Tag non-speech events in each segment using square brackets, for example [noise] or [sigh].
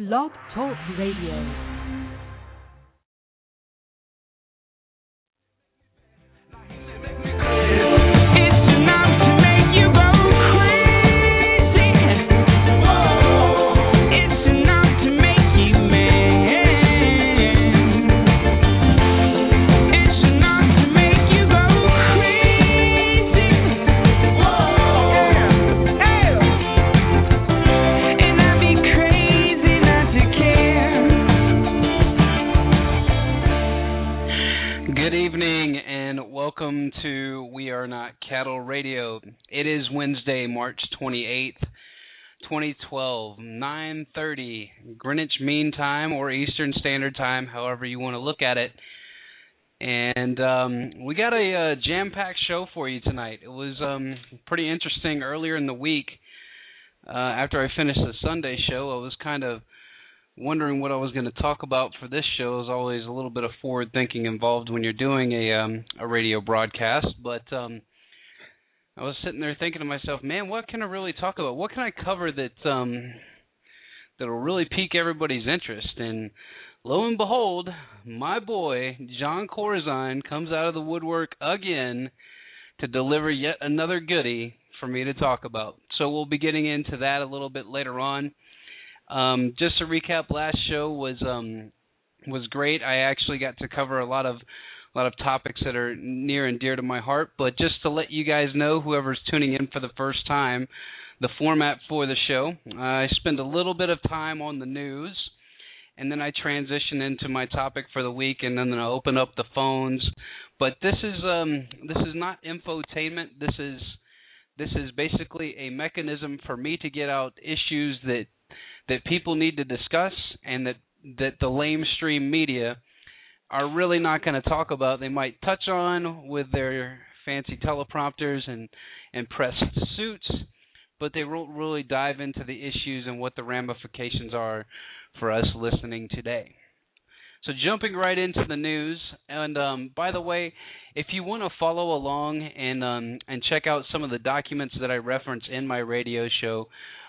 Blog Talk Radio. Welcome to We Are Not Cattle Radio. It is Wednesday, March 28th, 2012, 9:30 Greenwich Mean Time or Eastern Standard Time, however you want to look at it. And um, we got a, uh, jam-packed show for you tonight. It was um, pretty interesting earlier in the week. Uh, after I finished the Sunday show, I was kind of wondering what I was going to talk about for this show. There's always a little bit of forward thinking involved when you're doing a um, a radio broadcast, but um, I was sitting there thinking to myself, man, what can I really talk about? What can I cover that um, that'll really pique everybody's interest? And lo and behold, my boy Jon Corzine comes out of the woodwork again to deliver yet another goodie for me to talk about. So we'll be getting into that a little bit later on. Um, just to recap, last show was um, was great. I actually got to cover a lot of a lot of topics that are near and dear to my heart. But just to let you guys know, whoever's tuning in for the first time, the format for the show, I spend a little bit of time on the news, and then I transition into my topic for the week, and then I open up the phones. But this is um, this is not infotainment. This is this is basically a mechanism for me to get out issues that that people need to discuss and that that the lamestream media are really not going to talk about. They might touch on with their fancy teleprompters and and pressed suits, but they won't really dive into the issues and what the ramifications are for us listening today. So jumping right into the news, and um, by the way, if you want to follow along and um, and check out some of the documents that I reference in my radio show,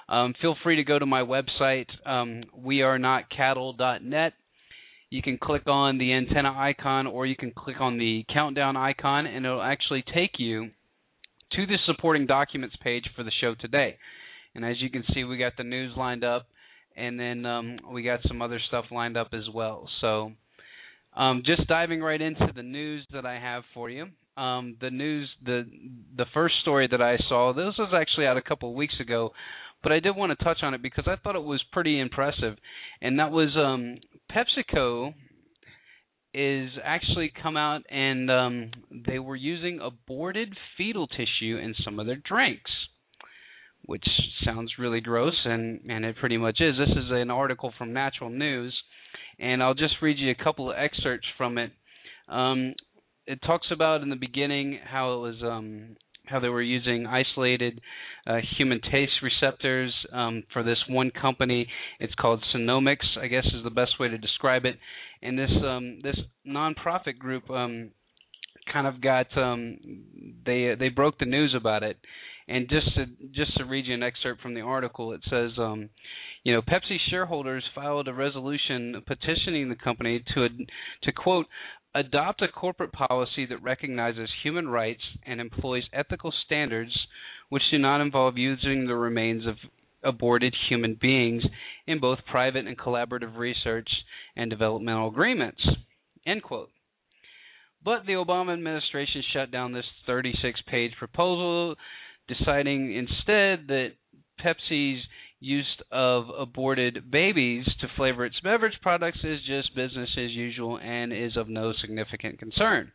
um, feel free to go to my website, um, wearenotcattle.net. You can click on the antenna icon or you can click on the countdown icon, and it'll actually take you to the supporting documents page for the show today. And as you can see, we got the news lined up, and then um, we got some other stuff lined up as well. So, um, just diving right into the news that I have for you. Um, the news, the the first story that I saw, this was actually out a couple of weeks ago, but I did want to touch on it because I thought it was pretty impressive, and that was um, PepsiCo is actually come out and um, they were using aborted fetal tissue in some of their drinks, which sounds really gross, and and it pretty much is. This is an article from Natural News, and I'll just read you a couple of excerpts from it. Um, it talks about in the beginning how it was um, how they were using isolated uh, human taste receptors um, for this one company. It's called Senomyx, I guess is the best way to describe it. And this um, this nonprofit group um, kind of got um, they they broke the news about it. And just to just to read you an excerpt from the article, it says. Um, you know, Pepsi shareholders filed a resolution petitioning the company to to quote adopt a corporate policy that recognizes human rights and employs ethical standards which do not involve using the remains of aborted human beings in both private and collaborative research and developmental agreements. End quote. But the Obama administration shut down this 36 page proposal, deciding instead that Pepsi's use of aborted babies to flavor its beverage products is just business as usual and is of no significant concern.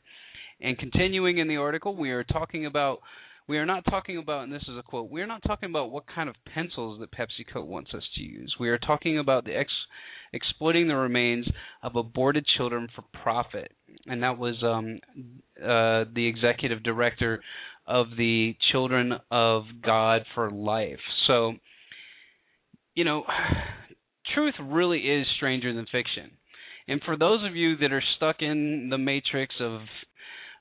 And continuing in the article, we are talking about we are not talking about, and this is a quote, we are not talking about what kind of pencils that PepsiCo wants us to use. We are talking about the ex, exploiting the remains of aborted children for profit. And that was um, uh, the executive director of the Children of God for Life. So you know, [sighs] truth really is stranger than fiction. And for those of you that are stuck in the matrix of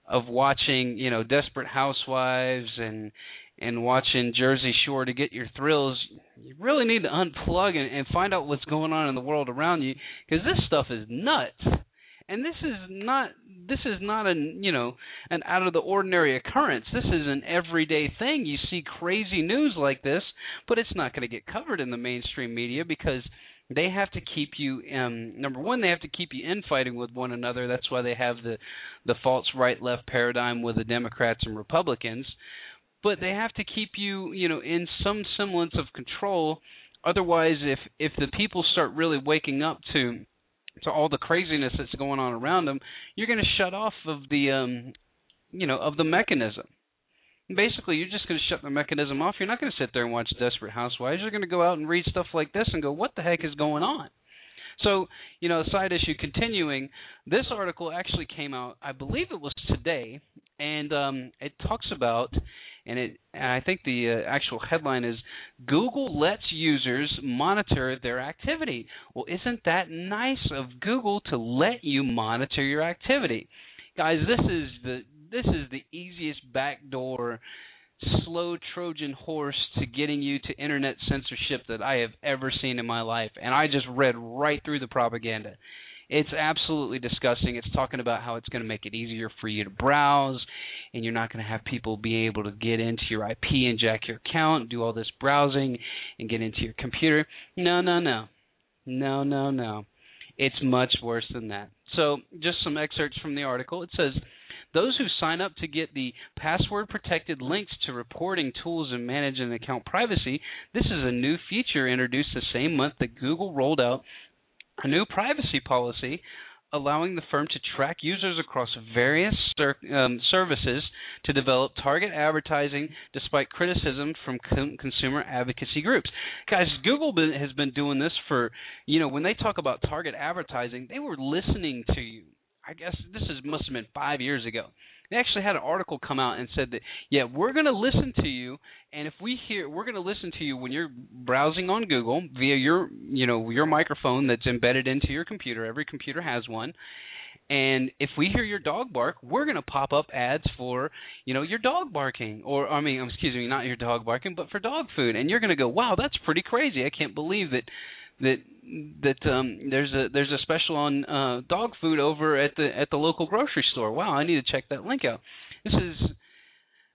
of watching, you know, Desperate Housewives and and watching Jersey Shore to get your thrills, you really need to unplug and, and find out what's going on in the world around you because this stuff is nuts. And this is not this is not an you know an out of the ordinary occurrence. This is an everyday thing. You see crazy news like this, but it's not going to get covered in the mainstream media because they have to keep you um number one they have to keep you infighting with one another that's why they have the the false right left paradigm with the democrats and republicans but they have to keep you you know in some semblance of control otherwise if if the people start really waking up to to all the craziness that's going on around them you're going to shut off of the um you know of the mechanism basically you're just going to shut the mechanism off. You're not going to sit there and watch Desperate Housewives. You're going to go out and read stuff like this and go, what the heck is going on? So, you know, side issue continuing, this article actually came out, I believe it was today, and um, it talks about, and it, I think the uh, actual headline is Google lets users monitor their activity. Well, isn't that nice of Google to let you monitor your activity? Guys, this is the this is the easiest backdoor slow Trojan horse to getting you to internet censorship that I have ever seen in my life. And I just read right through the propaganda. It's absolutely disgusting. It's talking about how it's going to make it easier for you to browse, and you're not going to have people be able to get into your IP and jack your account, do all this browsing, and get into your computer. No, no, no. No, no, no. It's much worse than that. So, just some excerpts from the article. It says those who sign up to get the password protected links to reporting tools and managing account privacy, this is a new feature introduced the same month that Google rolled out a new privacy policy allowing the firm to track users across various ser- um, services to develop target advertising despite criticism from con- consumer advocacy groups. Guys, Google been, has been doing this for, you know, when they talk about target advertising, they were listening to you. I guess this is must have been five years ago. They actually had an article come out and said that yeah, we're going to listen to you, and if we hear, we're going to listen to you when you're browsing on Google via your you know your microphone that's embedded into your computer. Every computer has one. And if we hear your dog bark, we're going to pop up ads for, you know, your dog barking, or I mean, excuse me, not your dog barking, but for dog food. And you're going to go, wow, that's pretty crazy. I can't believe that that that um there's a there's a special on uh dog food over at the at the local grocery store. Wow, I need to check that link out. This is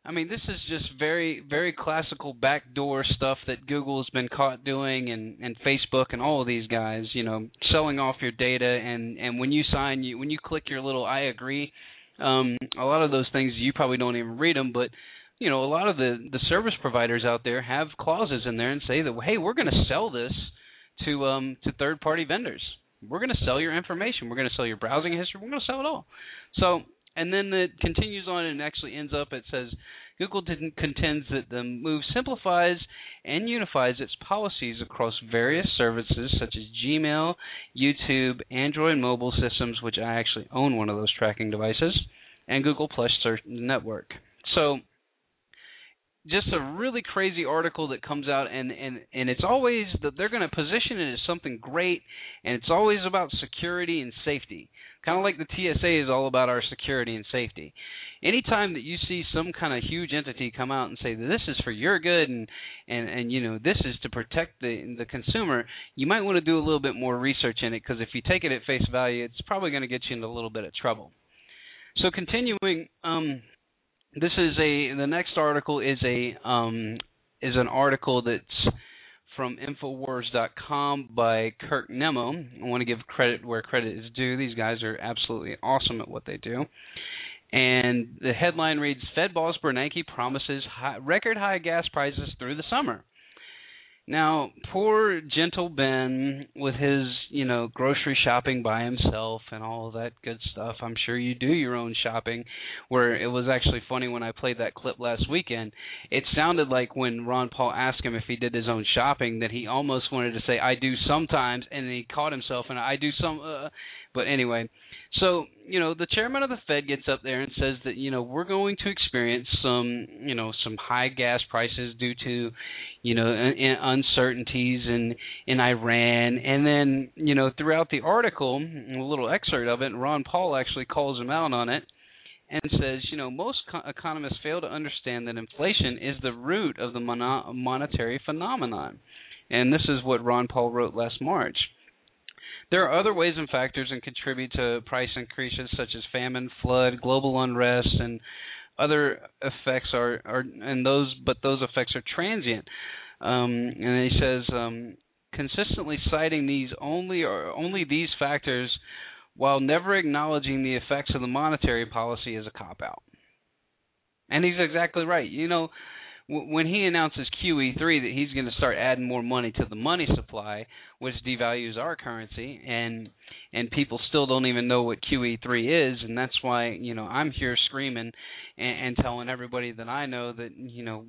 I mean, this is just very very classical backdoor stuff that Google has been caught doing and and Facebook and all of these guys, you know, selling off your data and and when you sign you when you click your little I agree um a lot of those things you probably don't even read them, but you know, a lot of the the service providers out there have clauses in there and say that hey, we're going to sell this to um to third party vendors. We're going to sell your information. We're going to sell your browsing history. We're going to sell it all. So, and then it continues on and actually ends up. It says Google contends that the move simplifies and unifies its policies across various services such as Gmail, YouTube, Android mobile systems, which I actually own one of those tracking devices, and Google Plus Search Network. So just a really crazy article that comes out and and and it's always that they're going to position it as something great and it's always about security and safety. Kind of like the TSA is all about our security and safety. Anytime that you see some kind of huge entity come out and say this is for your good and and and you know this is to protect the the consumer you might want to do a little bit more research in it because if you take it at face value it's probably going to get you into a little bit of trouble. So continuing um this is a the next article is a um, is an article that's from Infowars.com by Kurt Nimmo. I want to give credit where credit is due. These guys are absolutely awesome at what they do. And the headline reads: Fed boss Bernanke promises high, record high gas prices through the summer. Now, poor gentle Ben with his, you know, grocery shopping by himself and all that good stuff. I'm sure you do your own shopping. Where it was actually funny when I played that clip last weekend. It sounded like when Ron Paul asked him if he did his own shopping that he almost wanted to say I do sometimes and he caught himself and I do some uh, but anyway, so, you know, the chairman of the Fed gets up there and says that, you know, we're going to experience some, you know, some high gas prices due to, you know, uncertainties in in Iran. And then, you know, throughout the article, a little excerpt of it, Ron Paul actually calls him out on it and says, you know, most co- economists fail to understand that inflation is the root of the mono- monetary phenomenon. And this is what Ron Paul wrote last March. There are other ways and factors that contribute to price increases, such as famine, flood, global unrest, and other effects are, are and those but those effects are transient. Um, and he says um, consistently citing these only or only these factors while never acknowledging the effects of the monetary policy is a cop out. And he's exactly right. You know, when he announces QE3 that he's going to start adding more money to the money supply, which devalues our currency, and and people still don't even know what QE3 is, and that's why you know I'm here screaming and, and telling everybody that I know that you know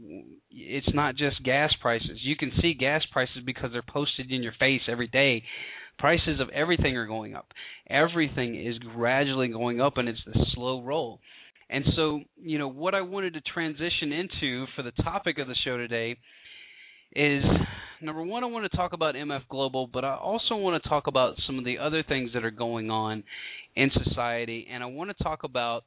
it's not just gas prices. You can see gas prices because they're posted in your face every day. Prices of everything are going up. Everything is gradually going up, and it's a slow roll. And so, you know, what I wanted to transition into for the topic of the show today is number one, I want to talk about MF Global, but I also want to talk about some of the other things that are going on in society, and I want to talk about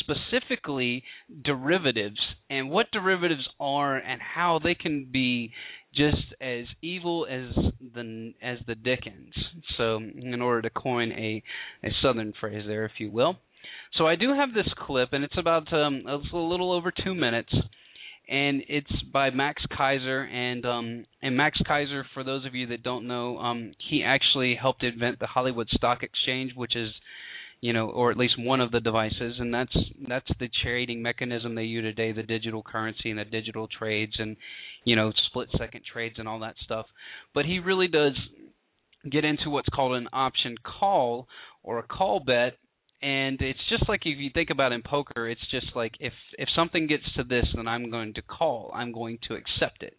specifically derivatives and what derivatives are and how they can be just as evil as the as the Dickens. So, in order to coin a a southern phrase there, if you will. So I do have this clip, and it's about um, it's a little over two minutes, and it's by Max Keiser. And um, and Max Keiser, for those of you that don't know, um, he actually helped invent the Hollywood Stock Exchange, which is you know, or at least one of the devices, and that's that's the trading mechanism they use today, the digital currency and the digital trades, and you know, split second trades and all that stuff. But he really does get into what's called an option call or a call bet and it's just like if you think about in poker it's just like if if something gets to this then i'm going to call. I'm going to accept it.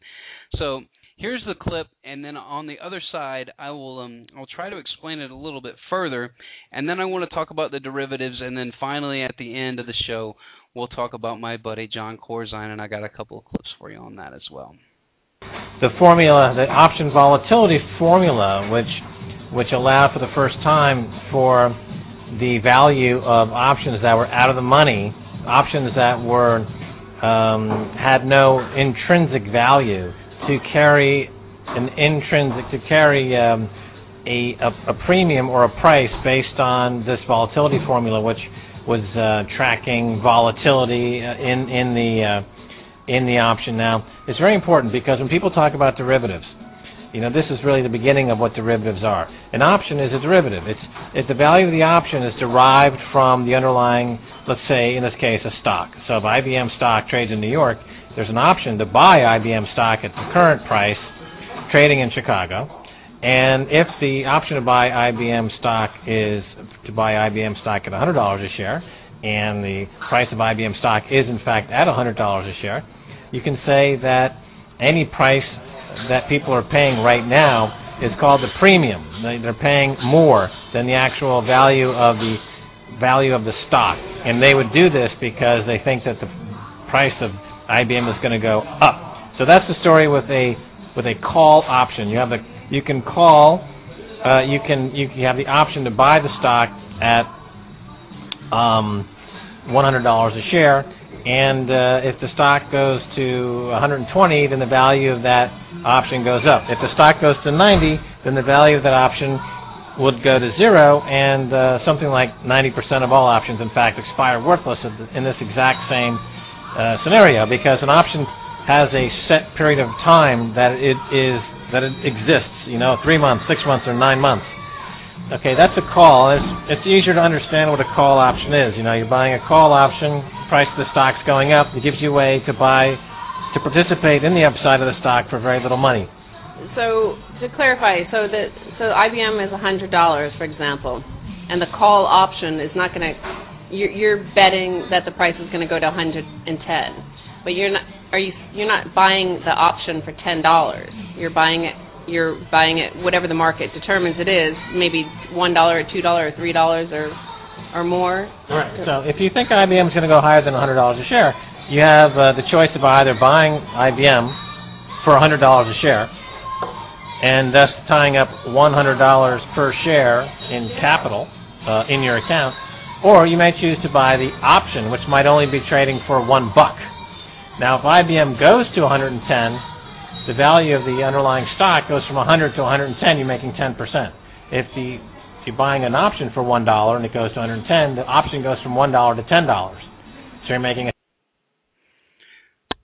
So here's the clip and then on the other side i will um i'll try to explain it a little bit further and then i want to talk about the derivatives and then finally at the end of the show we'll talk about my buddy jon corzine and i got a couple of clips for you on that as well. The formula the option volatility formula which which allowed for the first time for the value of options that were out of the money, options that were um, had no intrinsic value to carry an intrinsic to carry um, a, a, a premium or a price based on this volatility formula, which was uh, tracking volatility uh, in in the uh, in the option. Now, it's very important because when people talk about derivatives, you know, this is really the beginning of what derivatives are. An option is a derivative. It's, the value of the option is derived from the underlying, let's say, in this case, a stock. So if IBM stock trades in New York, there's an option to buy IBM stock at the current price trading in Chicago. And if the option to buy IBM stock is to buy IBM stock at $100 a share, and the price of IBM stock is in fact at $100 a share, you can say that any price that people are paying right now is called the premium. They're paying more than the actual value of the value of the stock, and they would do this because they think that the price of IBM is going to go up. So that's the story with a with a call option. You have the you can call uh, you can you, have the option to buy the stock at um, $100 a share, and uh, if the stock goes to 120, then the value of that option goes up. If the stock goes to 90, then the value of that option would go to zero, and uh, something like 90% of all options, in fact, expire worthless in this exact same uh, scenario because an option has a set period of time that it is that it exists. You know, three months, six months, or nine months. Okay, that's a call. It's, it's easier to understand what a call option is. You know, you're buying a call option, price of the stock's going up. It gives you a way to buy, to participate in the upside of the stock for very little money. So to clarify, so that so IBM is hundred dollars, for example, and the call option is not going to. You're, you're betting that the price is going to go to 110, but you're not. Are you? You're not buying the option for ten dollars. You're buying it you're buying it whatever the market determines it is, maybe one dollar or two dollar or three dollars or or more. Right. So if you think IBM is going to go higher than hundred dollars a share, you have uh, the choice of either buying IBM for hundred dollars a share, and thus tying up one hundred dollars per share in capital uh, in your account, or you may choose to buy the option, which might only be trading for one buck. Now, if IBM goes to 110 the value of the underlying stock goes from 100 to 110, you're making 10%. If the if you're buying an option for one dollar and it goes to 110, the option goes from one dollar to ten dollars. So you're making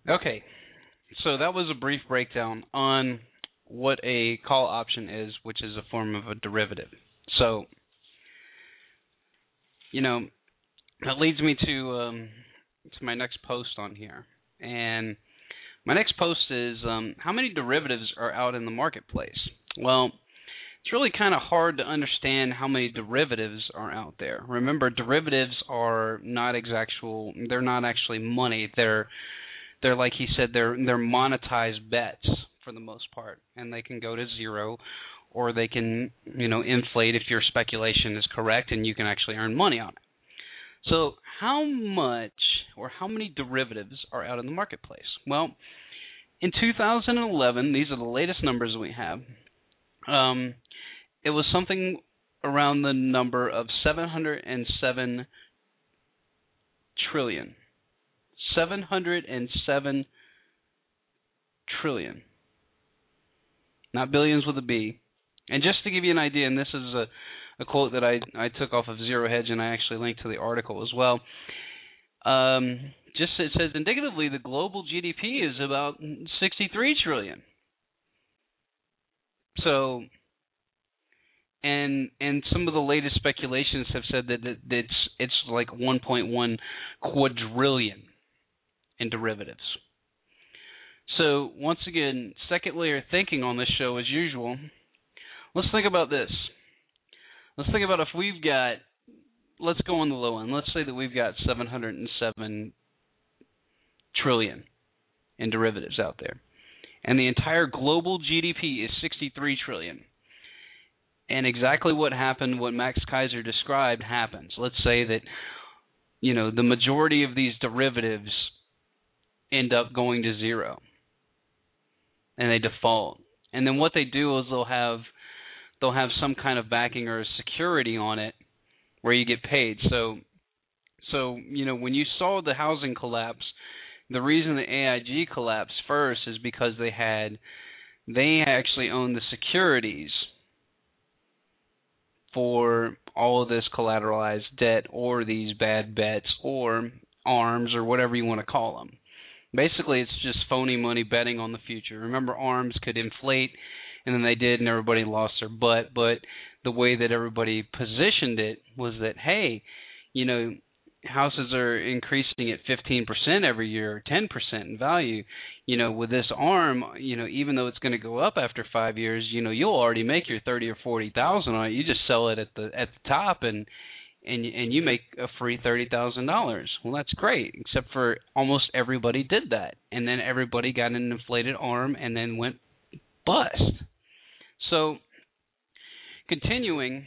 a okay. So that was a brief breakdown on what a call option is, which is a form of a derivative. So, you know, that leads me to um, to my next post on here, and my next post is um, how many derivatives are out in the marketplace. Well, it's really kind of hard to understand how many derivatives are out there. Remember, derivatives are not exactual; they're not actually money. They're they're like he said, they're they're monetized bets for the most part, and they can go to zero, or they can you know inflate if your speculation is correct, and you can actually earn money on it. So, how much or how many derivatives are out in the marketplace? Well, in 2011, these are the latest numbers we have. Um, it was something around the number of 707 trillion. 707 trillion. Not billions with a B. And just to give you an idea, and this is a a quote that I I took off of Zero Hedge, and I actually linked to the article as well. Um, just it says indicatively the global GDP is about 63 trillion. So, and and some of the latest speculations have said that, it's it's like 1.1 quadrillion in derivatives. So once again, second layer thinking on this show as usual. Let's think about this. Let's think about if we've got, let's go on the low end. Let's say that we've got 707 trillion in derivatives out there, and the entire global GDP is 63 trillion. And exactly what happened, what Max Keiser described, happens. Let's say that, you know, the majority of these derivatives end up going to zero, and they default. And then what they do is they'll have they'll have some kind of backing or security on it where you get paid. So so, you know, when you saw the housing collapse, the reason the AIG collapsed first is because they had they actually owned the securities for all of this collateralized debt or these bad bets or arms or whatever you want to call them. Basically, it's just phony money betting on the future. Remember, arms could inflate and then they did, and everybody lost their butt. But the way that everybody positioned it was that, hey, you know, houses are increasing at 15% every year or 10% in value you know with this arm you know even though it's going to go up after 5 years you know you'll already make your 30 or 40,000 on it. You just sell it at the at the top and and and you make a free $30,000 well that's great except for almost everybody did that and then everybody got an inflated arm and then went bust. So, continuing,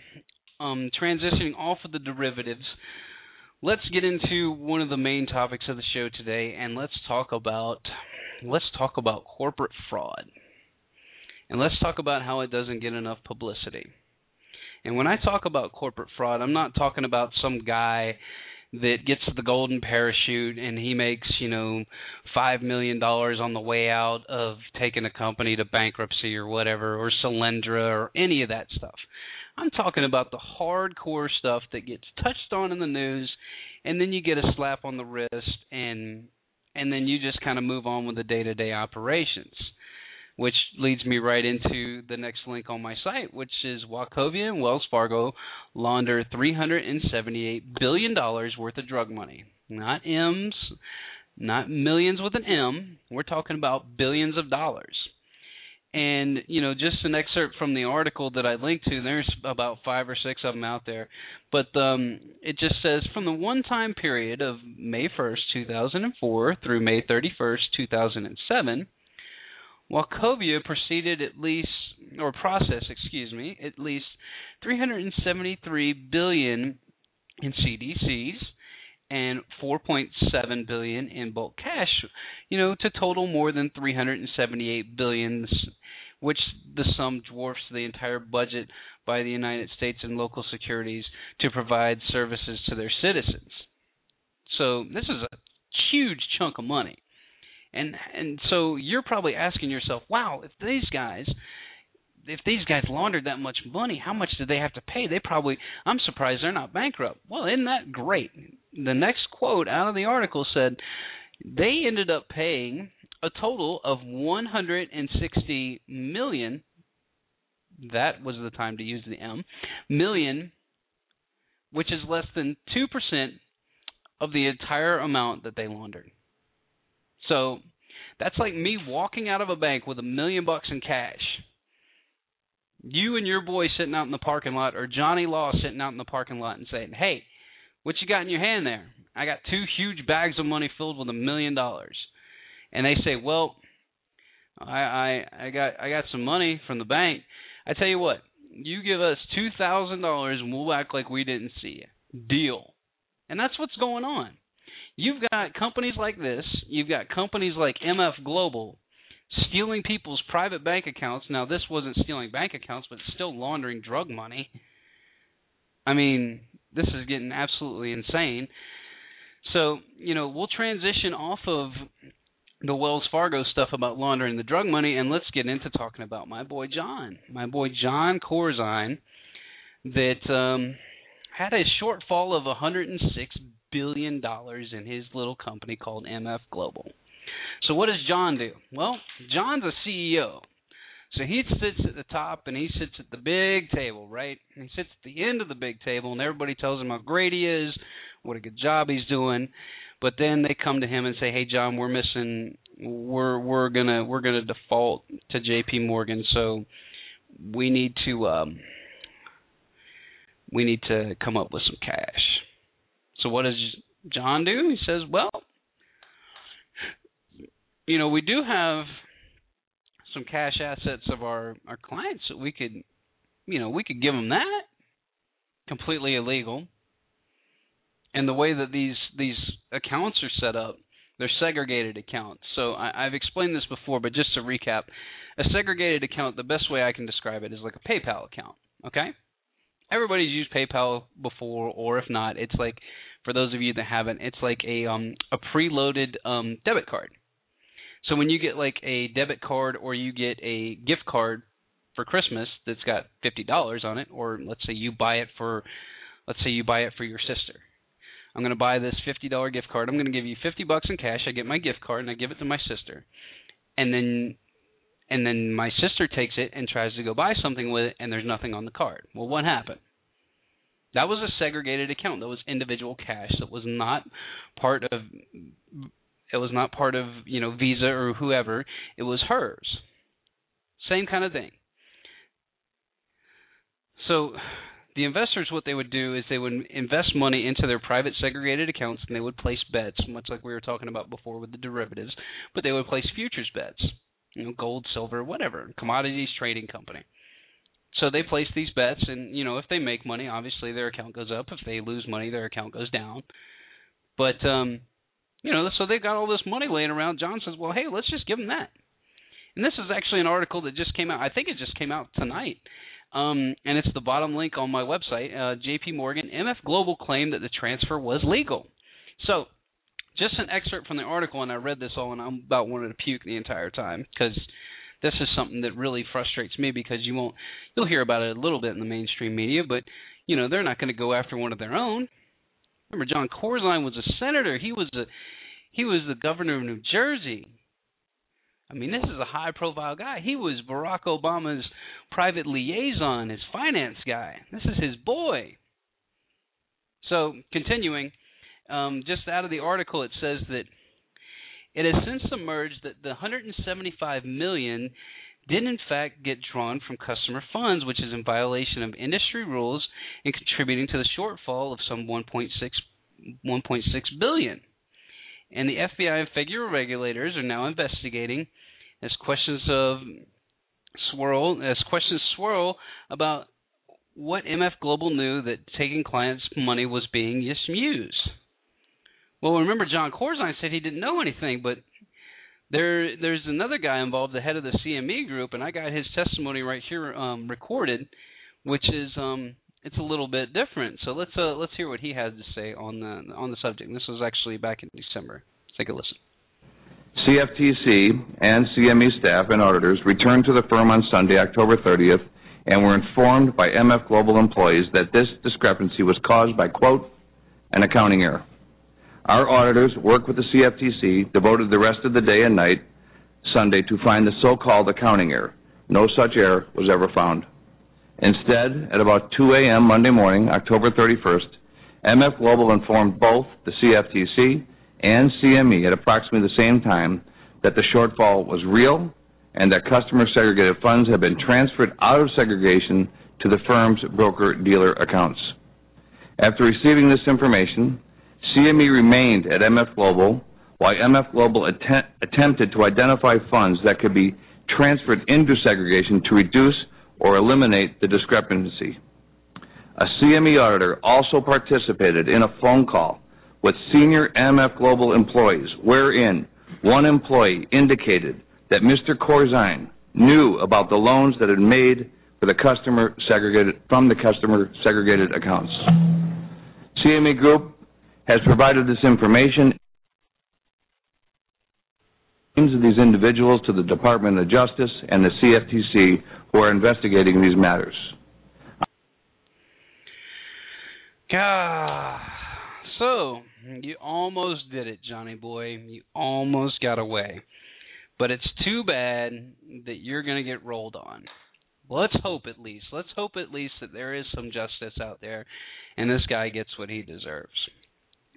um, transitioning off of the derivatives, let's get into one of the main topics of the show today, and let's talk about let's talk about corporate fraud, and let's talk about how it doesn't get enough publicity. And when I talk about corporate fraud, I'm not talking about some guy that gets the golden parachute and he makes you know five million dollars on the way out of taking a company to bankruptcy or whatever or Solyndra or any of that stuff. I'm talking about the hardcore stuff that gets touched on in the news and then you get a slap on the wrist and and then you just kind of move on with the day-to-day operations which leads me right into the next link on my site, which is Wachovia and Wells Fargo launder $378 billion worth of drug money. Not M's, not millions with an M. We're talking about billions of dollars. And, you know, just an excerpt from the article that I linked to, there's about five or six of them out there. But um, it just says from the one time period of May 1st, 2004 through May 31st, 2007, Wachovia proceeded at least, or processed, excuse me, at least 373 billion in CDCs and 4.7 billion in bulk cash, you know, to total more than 378 billion, which the sum dwarfs the entire budget by the United States and local securities to provide services to their citizens. So this is a huge chunk of money. And and so you're probably asking yourself, wow, if these guys if these guys laundered that much money, how much did they have to pay? They probably I'm surprised they're not bankrupt. Well, isn't that great? The next quote out of the article said they ended up paying a total of 160 million that was the time to use the M million which is less than 2% of the entire amount that they laundered. So, that's like me walking out of a bank with a million bucks in cash you and your boy sitting out in the parking lot, or Johnny Law sitting out in the parking lot and saying, "Hey, what you got in your hand there?" I got two huge bags of money filled with a million dollars, and they say, "Well, I I I got I got some money from the bank. I tell you what, you give us two thousand dollars and we'll act like we didn't see you. Deal." And that's what's going on. You've got companies like this. You've got companies like MF Global stealing people's private bank accounts. Now, this wasn't stealing bank accounts, but still laundering drug money. I mean, this is getting absolutely insane. So, you know, we'll transition off of the Wells Fargo stuff about laundering the drug money, and let's get into talking about my boy John, my boy Jon Corzine, that um, had a shortfall of 106 billion dollars in his little company called MF Global. So what does John do? Well, John's a CEO. So he sits at the top and he sits at the big table, right? And he sits at the end of the big table and everybody tells him how great he is, what a good job he's doing. But then they come to him and say, "Hey John, we're missing we're we're to we're to default to JP Morgan, so we need to um we need to come up with some cash." So what does John do? He says, "Well, you know, we do have some cash assets of our our clients that we could, you know, we could give them that completely illegal. And the way that these these accounts are set up, they're segregated accounts. So I, I've explained this before, but just to recap, a segregated account, the best way I can describe it is like a PayPal account. Okay, everybody's used PayPal before, or if not, it's like for those of you that haven't, it's like a um a preloaded um debit card so when you get like a debit card or you get a gift card for Christmas that's got fifty dollars on it, or let's say you buy it for, let's say you buy it for your sister. I'm going to buy this fifty dollar gift card. I'm going to give you fifty bucks in cash. I get my gift card and I give it to my sister, and then and then my sister takes it and tries to go buy something with it, and there's nothing on the card. Well, what happened? That was a segregated account. That was individual cash. That was not part of it was not part of you know Visa or whoever. It was hers. Same kind of thing. So the investors what they would do is they would invest money into their private segregated accounts and they would place bets much like we were talking about before with the derivatives but they would place futures bets you know gold silver whatever commodities trading company so they place these bets and you know if they make money obviously their account goes up if they lose money their account goes down but um you know, so they got all this money laying around. John says, "Well, hey, let's just give them that." And this is actually an article that just came out. I think it just came out tonight. Um, and it's the bottom link on my website. Uh, J.P. Morgan, MF Global claimed that the transfer was legal. So, just an excerpt from the article, and I read this all, and I'm about wanted to puke the entire time because this is something that really frustrates me because you won't you'll hear about it a little bit in the mainstream media, but you know they're not going to go after one of their own. Remember, Jon Corzine was a senator. He was a he was the governor of New Jersey. I mean, this is a high-profile guy. He was Barack Obama's private liaison, his finance guy. This is his boy. So, continuing, um, just out of the article, it says that it has since emerged that the 175 million did in fact get drawn from customer funds, which is in violation of industry rules and contributing to the shortfall of some 1.6 1.6 billion. And the FBI and federal regulators are now investigating as questions of swirl as questions swirl about what MF Global knew that taking clients' money was being misused. Well, remember Jon Corzine said he didn't know anything, but there there's another guy involved, the head of the CME group, and I got his testimony right here um, recorded, which is um, it's a little bit different. So let's uh, let's hear what he has to say on the on the subject. this was actually back in December. Take a listen. CFTC and CME staff and auditors returned to the firm on Sunday, October 30th, and were informed by MF Global employees that this discrepancy was caused by, quote, an accounting error. Our auditors worked with the CFTC, devoted the rest of the day and night Sunday to find the so-called accounting error. No such error was ever found. Instead, at about 2 a.m. Monday morning, October 31st, MF Global informed both the CFTC and CME at approximately the same time that the shortfall was real and that customer segregated funds had been transferred out of segregation to the firm's broker-dealer accounts. After receiving this information, CME remained at MF Global while MF Global att- attempted to identify funds that could be transferred into segregation to reduce or eliminate the discrepancy. A CME auditor also participated in a phone call with senior MF Global employees wherein one employee indicated that Mr. Corzine knew about the loans that had made for the customer segregated from the customer segregated accounts. CME Group has provided this information names of these individuals to the Department of Justice and the CFTC who are investigating these matters. God. So, you almost did it, Johnny boy. You almost got away. But it's too bad that you're going to get rolled on. Let's hope at least. Let's hope at least that there is some justice out there and this guy gets what he deserves.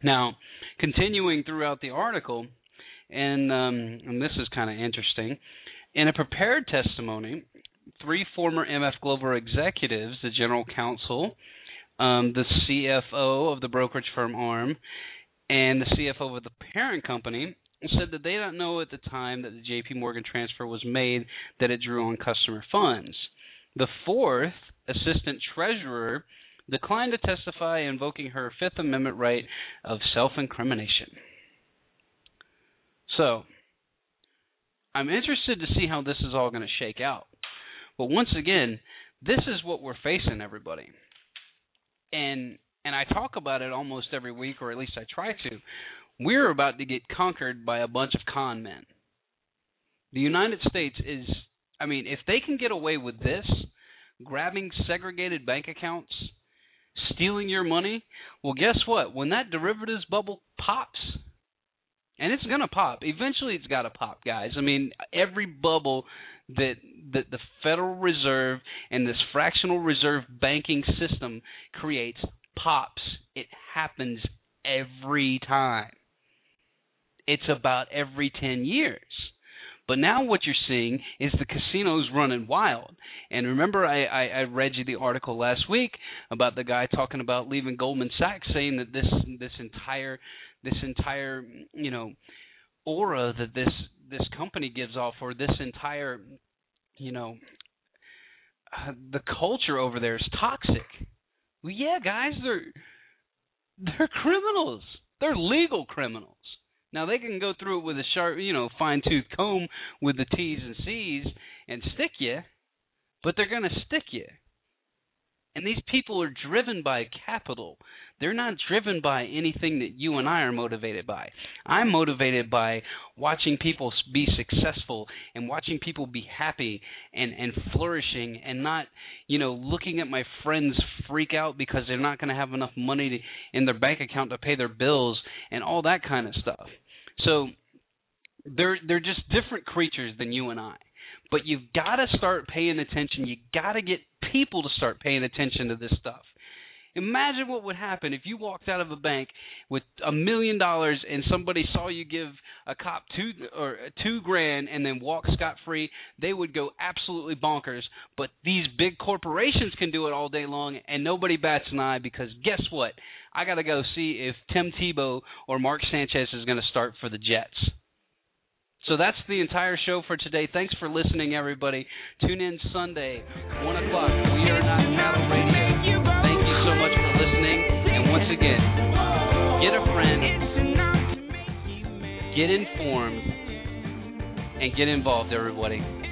Now, continuing throughout the article, and um, and this is kind of interesting. In a prepared testimony, three former MF Global executives, the general counsel, um, the CFO of the brokerage firm arm, and the CFO of the parent company, said that they don't know at the time that the JP Morgan transfer was made that it drew on customer funds. The fourth, assistant treasurer, declined to testify, invoking her Fifth Amendment right of self incrimination. So, I'm interested to see how this is all going to shake out. But once again, this is what we're facing, everybody. And and I talk about it almost every week, or at least I try to. We're about to get conquered by a bunch of con men. The United States is, I mean, if they can get away with this, grabbing segregated bank accounts, stealing your money, well, guess what? When that derivatives bubble pops, and it's gonna pop. Eventually, it's got to pop, guys. I mean, every bubble that that the Federal Reserve and this fractional reserve banking system creates pops. It happens every time. It's about every 10 years. But now what you're seeing is the casinos running wild. And remember, I, I, I read you the article last week about the guy talking about leaving Goldman Sachs, saying that this this entire this entire you know aura that this this company gives off, or this entire you know uh, the culture over there is toxic. Well, yeah, guys, they're they're criminals. They're legal criminals. Now they can go through it with a sharp, you know, fine tooth comb with the T's and C's and stick you, but they're going to stick you. And these people are driven by capital. They're not driven by anything that you and I are motivated by. I'm motivated by watching people be successful and watching people be happy and and flourishing and not, you know, looking at my friends freak out because they're not going to have enough money to, in their bank account to pay their bills and all that kind of stuff. So they're they're just different creatures than you and I. But you've got to start paying attention. You got to get people to start paying attention to this stuff. Imagine what would happen if you walked out of a bank with a million dollars and somebody saw you give a cop two or two grand and then walk scot free. They would go absolutely bonkers. But these big corporations can do it all day long and nobody bats an eye because guess what? I got to go see if Tim Tebow or Mark Sanchez is going to start for the Jets. So that's the entire show for today. Thanks for listening, everybody. Tune in Sunday, 1 o'clock. We are not cattle radio. Thank you so much for listening. And once again, get a friend, get informed, and get involved, everybody.